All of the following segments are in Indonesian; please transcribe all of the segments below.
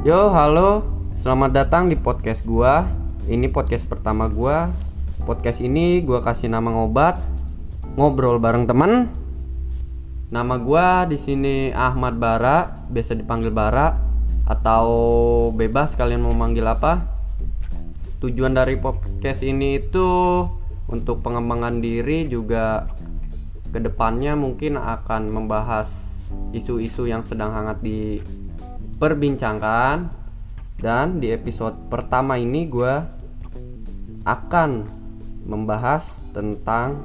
Yo, halo. Selamat datang di podcast gua. Ini podcast pertama gua. Podcast ini gua kasih nama ngobat. Ngobrol bareng teman. Nama gua di sini Ahmad Bara, biasa dipanggil Bara atau bebas kalian mau manggil apa. Tujuan dari podcast ini itu untuk pengembangan diri juga ke depannya mungkin akan membahas isu-isu yang sedang hangat diperbincangkan dan di episode pertama ini gue akan membahas tentang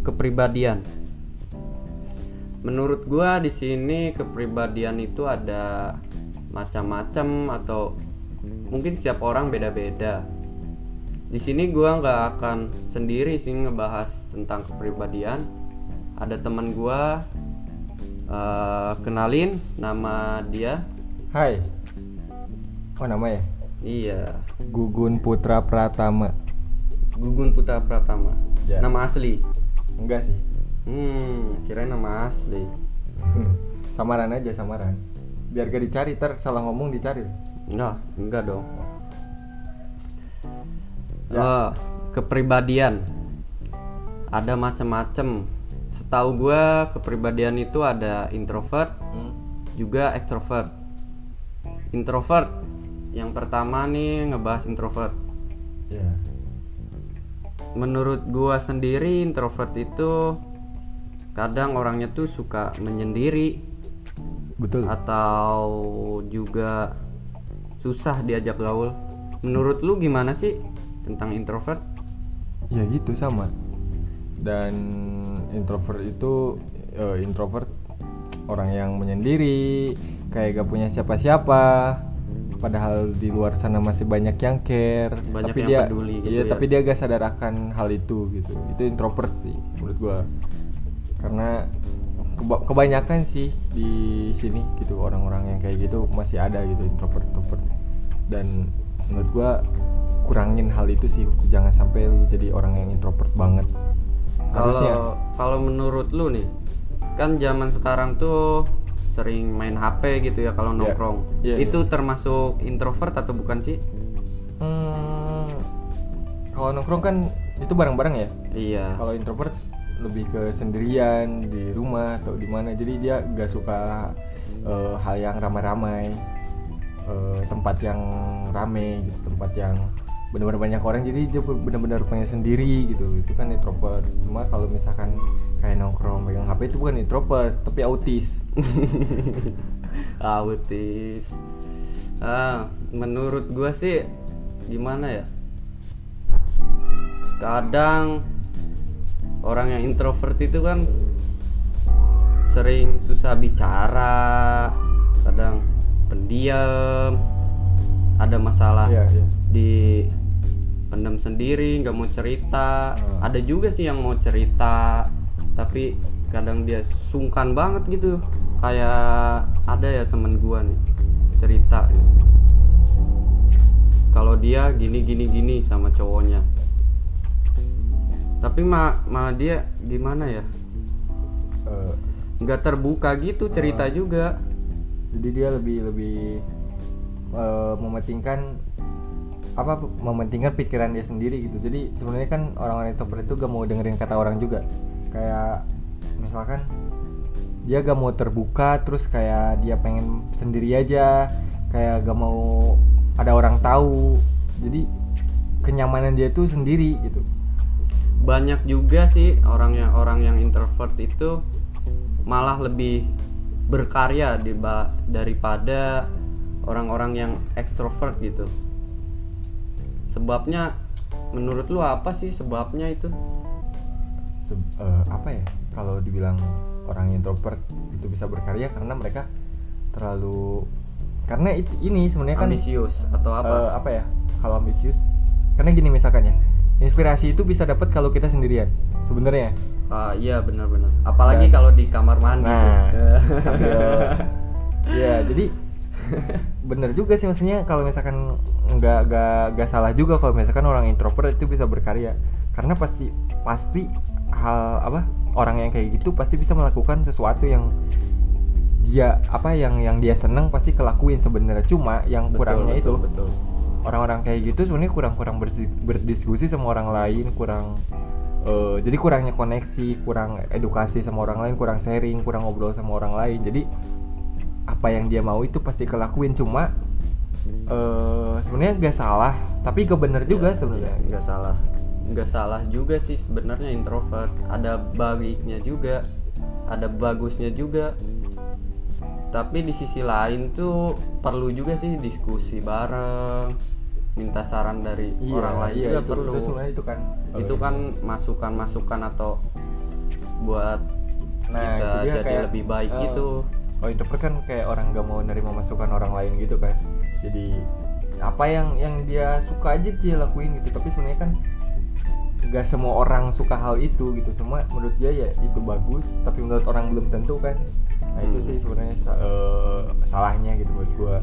kepribadian. Menurut gue di sini kepribadian itu ada macam-macam atau mungkin setiap orang beda-beda. Di sini gue nggak akan sendiri sih ngebahas tentang kepribadian. Ada teman gue uh, kenalin nama dia. Hai. Oh nama ya? Iya, Gugun Putra Pratama. Gugun Putra Pratama. Ya. Nama asli. Enggak sih. Hmm, kirain nama asli. samaran aja samaran. Biar gak dicari ter salah ngomong dicari. Enggak, enggak dong. Ya. Oh, kepribadian. Ada macam-macam. Setahu gua kepribadian itu ada introvert, Hmm. juga extrovert. Introvert. Yang pertama nih ngebahas introvert. Ya. Menurut gua sendiri introvert itu kadang orangnya tuh suka menyendiri Betul. atau juga susah diajak gaul. Menurut lu gimana sih tentang introvert? Ya gitu sama. Dan introvert itu eh, introvert orang yang menyendiri, kayak gak punya siapa-siapa. Padahal di luar sana masih banyak yang care, Banyak tapi yang dia peduli gitu iya, ya. tapi dia gak sadar akan hal itu gitu. Itu introvert sih menurut gua. Karena keba- kebanyakan sih di sini gitu orang-orang yang kayak gitu masih ada gitu introvert introvert. Dan menurut gua kurangin hal itu sih jangan sampai lu jadi orang yang introvert banget harusnya Kalau kalau menurut lu nih, kan zaman sekarang tuh sering main HP gitu ya kalau Iya. nongkrong. Iya, itu termasuk introvert atau bukan sih? Hmm, kalau nongkrong kan itu bareng-bareng ya Iya. kalau introvert lebih ke sendirian di rumah atau di mana jadi dia gak suka eh, hal yang ramai-ramai eh, tempat yang rame gitu tempat yang benar-benar banyak orang jadi dia benar-benar pengen sendiri gitu itu kan introvert cuma kalau misalkan kayak nongkrong pegang HP itu bukan introvert tapi autis Autis. Ah, menurut gua sih gimana ya? Kadang orang yang introvert itu kan sering susah bicara, kadang pendiam, ada masalah Iya, iya. di pendam sendiri, nggak mau cerita. Hmm. Ada juga sih yang mau cerita, tapi kadang dia sungkan banget gitu. Kayak ada ya temen gua nih cerita. Kalau dia gini gini gini sama cowoknya. Tapi ma malah dia gimana ya? Eh, nggak terbuka gitu cerita Hmm. juga. jadi dia lebih lebih eh, mementingkan apa mementingkan pikiran dia sendiri gitu. Jadi sebenarnya kan orang-orang introvert itu gak mau dengerin kata orang juga. Kayak misalkan dia gak mau terbuka terus kayak dia pengen sendiri aja kayak gak mau ada orang tahu. Jadi kenyamanan dia tuh sendiri gitu. Banyak juga sih orang yang orang yang introvert itu malah lebih berkarya diba- daripada orang-orang yang ekstrovert gitu. Sebabnya menurut lu apa sih sebabnya itu? Se- eh, apa ya kalau dibilang orang introvert itu bisa berkarya karena mereka terlalu karena it- ini sebenarnya kan Ambisius atau apa? eh, apa ya kalau ambisius karena gini misalkan ya inspirasi itu bisa dapat kalau kita sendirian sebenarnya Ah iya benar-benar. Apalagi Dan- kalau di kamar mandi nah tuh. sambil ya jadi bener juga sih maksudnya kalau misalkan nggak nggak nggak salah juga kalau misalkan orang introvert itu bisa berkarya. Karena pasti pasti hal apa orang yang kayak gitu pasti bisa melakukan sesuatu yang dia apa yang yang dia seneng pasti kelakuin sebenarnya. Cuma yang Betul, kurangnya betul, itu betul. orang-orang kayak gitu sebenarnya kurang-kurang berdiskusi sama orang lain kurang eh, jadi kurangnya koneksi kurang edukasi sama orang lain kurang sharing kurang ngobrol sama orang lain. Jadi apa yang dia mau itu pasti kelakuin. Cuma eh sebenarnya gak salah. Tapi gak bener juga Iya, sebenarnya. iya, nggak salah. Nggak salah juga sih sebenarnya introvert. Ada baiknya juga. Ada bagusnya juga. Tapi di sisi lain tuh perlu juga sih diskusi bareng minta saran dari orang lain juga iya, itu, perlu. itu itu kan. Itu kan masukan-masukan atau buat Nah, kita jadi kayak, lebih baik eh, gitu kalau introvert kan kayak orang gak mau nerima masukan orang lain gitu kan. Jadi apa yang yang dia suka aja dia lakuin gitu. Tapi sebenarnya kan gak semua orang suka hal itu gitu. Cuma menurut dia ya itu bagus tapi menurut orang belum tentu kan. Nah itu Hmm. sih sebenarnya eh, salahnya gitu buat gua.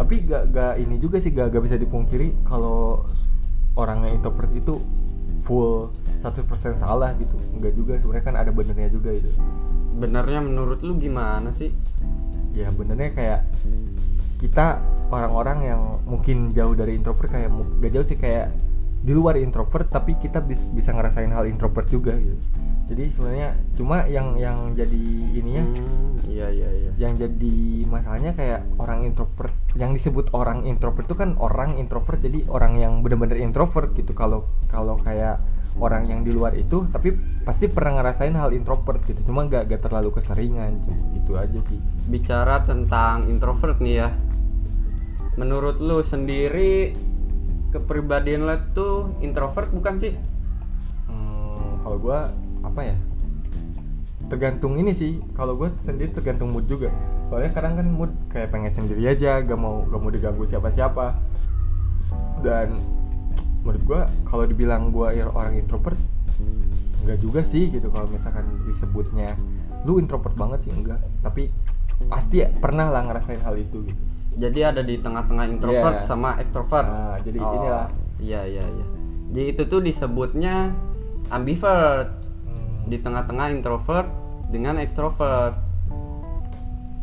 Tapi gak gak ini juga sih gak, gak bisa dipungkiri kalau orang yang introvert itu full 100% salah gitu. Enggak juga sebenarnya kan ada benernya juga itu benernya menurut lu gimana sih? Ya benernya kayak kita orang-orang yang mungkin jauh dari introvert kayak gak jauh sih kayak di luar introvert tapi kita bis- bisa ngerasain hal introvert juga gitu. Jadi sebenarnya cuma yang yang jadi ininya Hmm, iya iya iya. Yang jadi masalahnya kayak orang introvert yang disebut orang introvert itu kan orang introvert jadi orang yang bener-bener introvert gitu. Kalau kalau kayak orang yang di luar itu tapi pasti pernah ngerasain hal introvert gitu cuma gak, gak terlalu keseringan cuma itu aja sih bicara tentang introvert nih ya menurut lu sendiri kepribadian lo tuh introvert bukan sih Hmm, kalau gua apa ya? Tergantung ini sih. Kalau gua sendiri tergantung mood juga. Soalnya kadang kan mood kayak pengen sendiri aja, gak mau gak mau diganggu siapa-siapa. Dan menurut gua kalau dibilang gua ya orang introvert enggak juga sih gitu. Kalau misalkan disebutnya lu introvert banget sih enggak. Tapi pasti pernah lah ngerasain hal itu gitu. Jadi ada di tengah-tengah introvert Iya. sama extrovert? Nah, jadi inilah. iya iya iya. Jadi itu tuh disebutnya ambivert. Hmm. di tengah-tengah introvert dengan extrovert.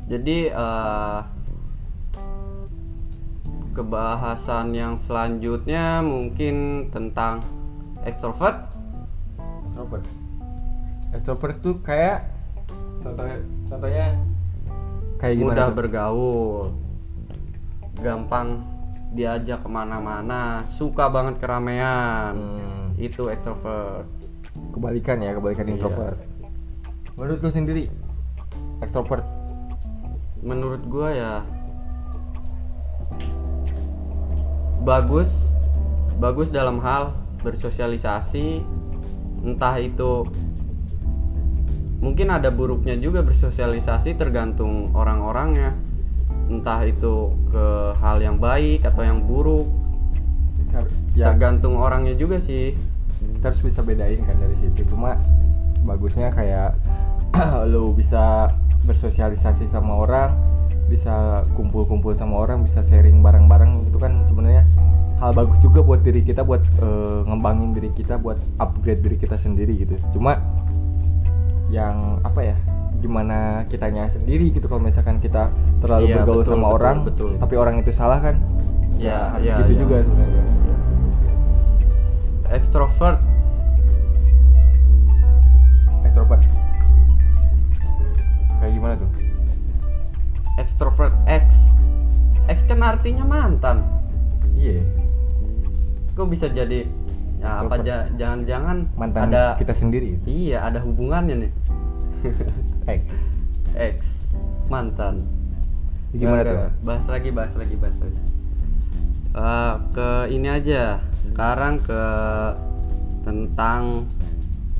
Jadi eh, kebahasan yang selanjutnya mungkin tentang extrovert extrovert extrovert tuh kayak contohnya contohnya kayak gimana mudah tuh? bergaul gampang diajak ke mana-mana suka banget keramaian Hmm. itu extrovert kebalikan ya kebalikan Iya. introvert menurut lu sendiri extrovert menurut gua ya bagus. Bagus dalam hal bersosialisasi. Entah itu mungkin ada buruknya juga bersosialisasi tergantung orang-orangnya. Entah itu ke hal yang baik atau yang buruk. Ya. Tergantung orangnya juga sih. Kita harus bisa bedain kan dari situ. Cuma bagusnya kayak lu bisa bersosialisasi sama orang bisa kumpul-kumpul sama orang bisa sharing bareng-bareng itu kan sebenarnya hal bagus juga buat diri kita buat eh, ngembangin diri kita buat upgrade diri kita sendiri gitu. Cuma yang apa ya gimana kitanya sendiri gitu kalau misalkan kita terlalu Iya, bergaul betul, sama betul, orang betul. tapi orang itu salah kan? Ya, harus ya, gitu ya. juga sebenarnya. Extrovert. Extrovert. Kayak gimana tuh? Extrovert X X kan artinya mantan. Iya kok bisa jadi ya apa jangan-jangan mantan ada kita sendiri. Iya ada hubungannya nih. X X mantan. Gimana Enggak, tuh? bahas lagi bahas lagi bahas lagi. Eh, ke ini aja. Sekarang ke tentang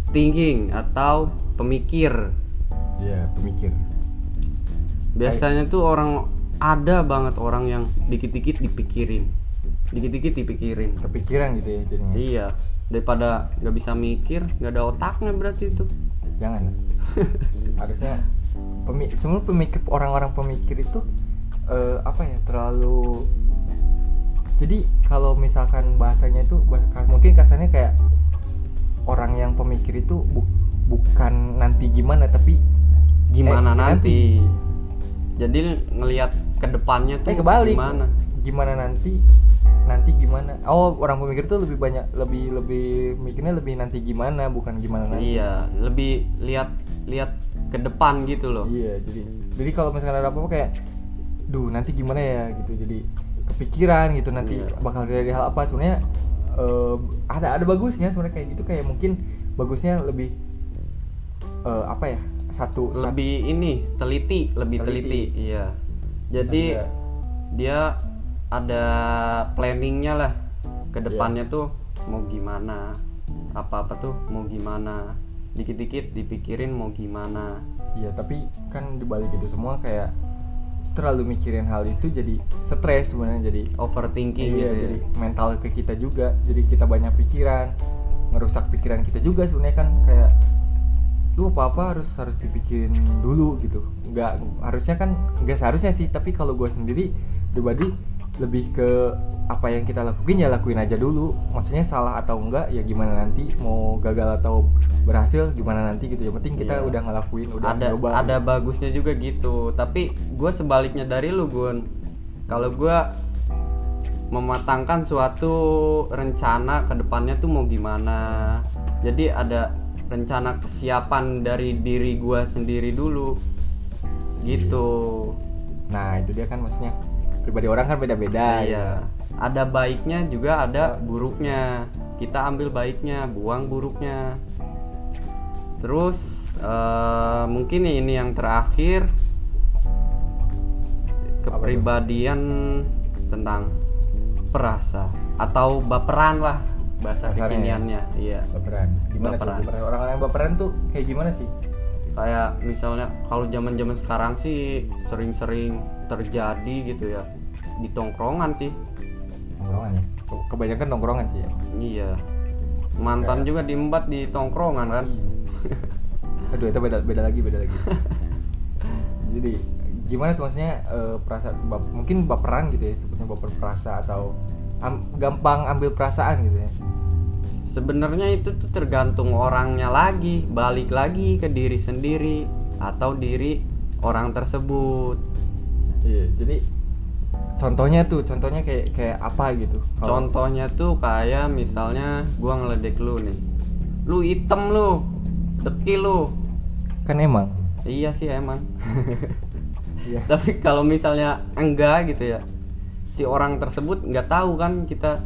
thinking atau pemikir. Iya pemikir. Biasanya tuh orang ada banget orang yang dikit-dikit dipikirin dikit-dikit dipikirin. Kepikiran gitu ya jadinya. Iya. Daripada nggak bisa mikir nggak ada otaknya berarti itu. Jangan. Harusnya pemi semua pemikir orang-orang pemikir itu eh, apa ya terlalu jadi kalau misalkan bahasanya itu bah- mungkin kasarnya kayak orang yang pemikir itu bu- bukan nanti gimana tapi gimana eh, nanti? Jadi ngelihat ke depannya tuh eh kebalik. gimana? Gimana nanti nanti gimana oh orang pemikir tuh lebih banyak lebih lebih mikirnya lebih nanti gimana bukan gimana nanti iya lebih lihat lihat ke depan gitu loh Iya, jadi jadi kalau misalkan ada apa-apa kayak duh nanti gimana ya gitu. Jadi kepikiran gitu nanti Iya. bakal terjadi hal apa sebenarnya eh, ada ada bagusnya sebenarnya kayak gitu kayak mungkin bagusnya lebih eh, apa ya? Satu satu- lebih ini teliti lebih teliti, Teliti. iya jadi Bisa dia ada planningnya lah ke Iya. depannya tuh mau gimana apa apa tuh mau gimana dikit-dikit dipikirin mau gimana Iya, tapi kan dibalik itu semua kayak terlalu mikirin hal itu jadi stres sebenarnya jadi overthinking iya, gitu ya. jadi mental ke kita juga jadi kita banyak pikiran ngerusak pikiran kita juga sebenarnya kan kayak lu apa apa harus harus dipikirin dulu gitu nggak harusnya kan nggak seharusnya sih tapi kalau gue sendiri pribadi lebih ke apa yang kita lakuin ya lakuin aja dulu. Maksudnya salah atau enggak ya gimana nanti mau gagal atau berhasil gimana nanti gitu. Yang penting kita Iya. udah ngelakuin udah ada ada bagusnya juga gitu. Tapi gue sebaliknya dari lu Gun. Kalau gue mematangkan suatu rencana ke depannya tuh mau gimana? Jadi ada rencana kesiapan dari diri gue sendiri dulu. Gitu. Nah itu dia kan maksudnya pribadi orang kan beda-beda iya. ada baiknya juga ada buruknya. Kita ambil baiknya buang buruknya. Terus eh, mungkin ini yang terakhir kepribadian tentang perasa atau baperan lah bahasa ya? kekiniannya. Iya. Baperan. Gimana Baperan. tuh? Baperan. Orang yang baperan tuh kayak gimana sih? Kayak misalnya kalau zaman zaman sekarang sih sering-sering terjadi gitu ya di tongkrongan sih. Nongkrongan ya? Ke- kebanyakan nongkrongan sih ya Iya. Mantan juga diembat di tongkrongan kan. aduh itu beda beda lagi beda lagi. Jadi gimana tuh maksudnya eh, perasa bap- mungkin baperan gitu ya sebutnya baper perasa atau am- gampang ambil perasaan gitu ya? Sebenarnya itu tuh tergantung orangnya lagi, balik lagi ke diri sendiri atau diri orang tersebut. iya jadi contohnya tuh contohnya kayak kayak apa gitu Kalau- Contohnya tuh kayak misalnya gua ngeledek lu nih. Lu item lu, dekil lu. kan emang Iya sih emang. iya Tapi kalau misalnya enggak gitu ya, si orang tersebut nggak tahu kan kita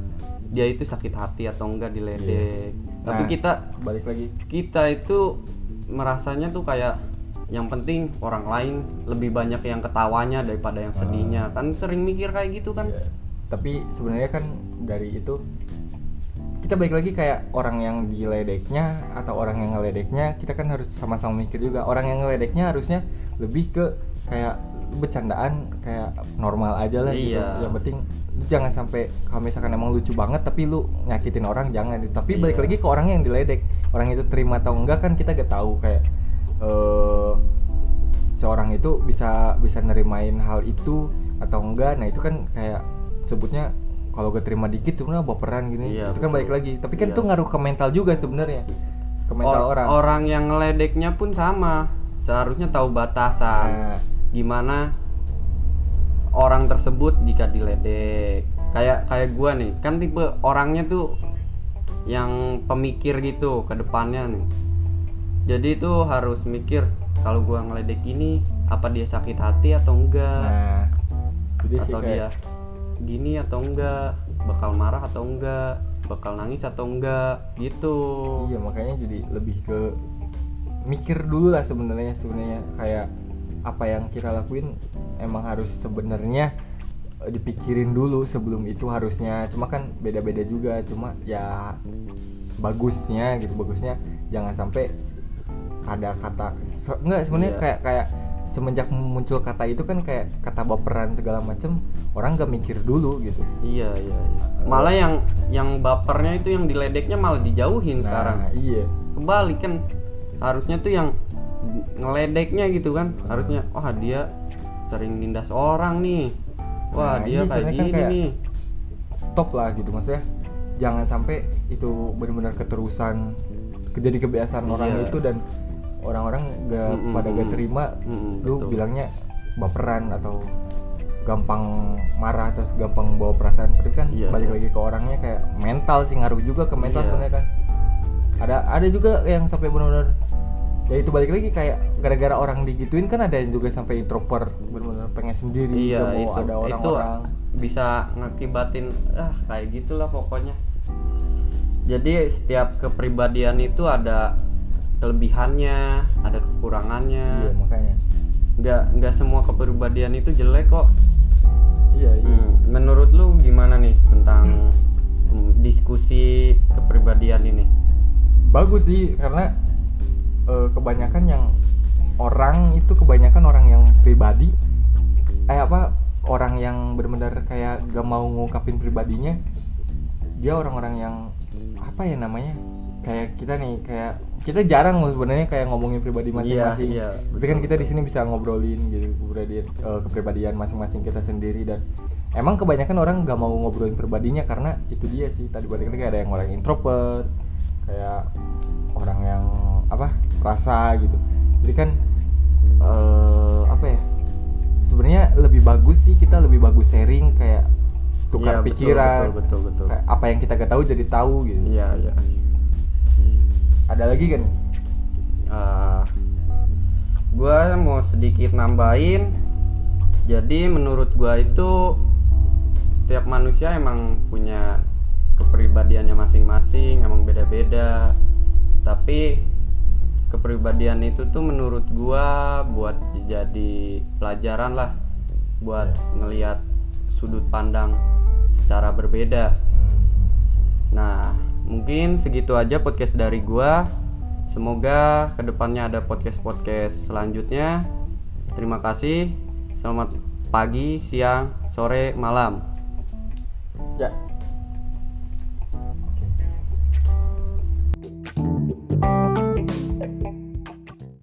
dia itu sakit hati atau enggak diledek. Tapi Nah. kita balik lagi kita itu merasanya tuh kayak yang penting orang lain lebih banyak yang ketawanya daripada yang sedihnya. Kan sering mikir kayak gitu kan. Iya. Tapi sebenarnya kan dari itu kita balik lagi kayak orang yang diledeknya atau orang yang ngeledeknya kita kan harus sama-sama mikir juga orang yang ngeledeknya harusnya lebih ke kayak bercandaan kayak normal aja lah gitu Iya. yang penting lu jangan sampai kalau misalkan emang lucu banget tapi lu nyakitin orang jangan tapi balik Iya. lagi ke orang yang diledek orang itu terima atau enggak kan kita gak tahu kayak eh seorang itu bisa bisa nerimain hal itu atau enggak nah itu kan kayak sebutnya kalau gak terima dikit sebenarnya baperan gini Iya, itu kan betul. balik lagi tapi kan Iya. tuh ngaruh ke mental juga sebenarnya ke mental Or- orang yang ngeledeknya pun sama. Seharusnya tahu batasan. Nah, Gimana orang tersebut jika diledek. Kayak kayak gua nih, kan tipe orangnya tuh yang pemikir gitu ke depannya nih. Jadi tuh harus mikir kalau gua ngeledek ini apa dia sakit hati atau enggak? Nah jadi sih atau kayak dia gini atau enggak? Bakal marah atau enggak? Bakal nangis atau enggak? Gitu. Iya makanya jadi lebih ke mikir dulu lah sebenarnya sebenarnya kayak apa yang kita lakuin emang harus sebenarnya eh, dipikirin dulu sebelum itu harusnya. Cuma kan beda-beda juga cuma ya bagusnya gitu bagusnya jangan sampai ada kata se- enggak sebenarnya Iya. kayak kayak semenjak muncul kata itu kan kayak kata baperan segala macem orang gak mikir dulu gitu iya iya, iya. malah yang yang bapernya itu yang diledeknya malah dijauhin sekarang nah iya kebalik kan harusnya tuh yang ngeledeknya gitu kan harusnya wah dia sering nindas orang nih wah Nah, dia iya, kayak kan gini kayak- nih stop lah gitu maksudnya jangan sampai itu benar-benar keterusan ke- jadi kebiasaan orang Iya. itu dan orang-orang gak Mm-mm, pada gak terima Mm-mm, lu betul. bilangnya baperan atau gampang marah atau gampang bawa perasaan tapi kan Iya, balik iya. lagi ke orangnya kayak mental sih ngaruh juga ke mental Iya. sebenarnya kan ada ada juga yang sampai benar-benar ya itu balik lagi kayak gara-gara orang digituin kan ada yang juga sampai introvert benar-benar pengen sendiri iya gak mau itu ada orang-orang bisa ngakibatin ah kayak gitulah pokoknya jadi setiap kepribadian itu ada kelebihannya ada kekurangannya. Iya makanya. Nggak nggak semua kepribadian itu jelek kok. Iya iya. Hmm, menurut lu gimana nih tentang mm, diskusi kepribadian ini? Bagus sih karena eh, kebanyakan yang orang itu kebanyakan orang yang pribadi. Eh apa orang yang benar-benar kayak gak mau ngungkapin pribadinya. Dia orang-orang yang apa ya namanya? Kayak kita nih kayak kita jarang loh sebenarnya kayak ngomongin pribadi masing-masing. iya, tapi kan betul, kita di sini bisa ngobrolin gitu kepribadian eh, kepribadian masing-masing kita sendiri. Dan emang kebanyakan orang gak mau ngobrolin pribadinya karena itu dia sih. Tadi balik lagi ada yang orang introvert kayak orang yang apa rasa gitu. Jadi kan eh apa ya sebenarnya lebih bagus sih kita lebih bagus sharing kayak tukar Iya, betul, pikiran betul betul betul. kayak apa yang kita gak tahu jadi tahu gitu. Iya iya ada lagi kan? Ah, gua mau sedikit nambahin. Jadi menurut gua itu setiap manusia emang punya kepribadiannya masing-masing emang beda-beda. Tapi kepribadian itu tuh menurut gua buat jadi pelajaran lah buat ngelihat sudut pandang secara berbeda. Nah, mungkin segitu aja podcast dari gua. Semoga ke depannya ada podcast-podcast selanjutnya. Terima kasih. Selamat pagi, siang, sore, malam. ya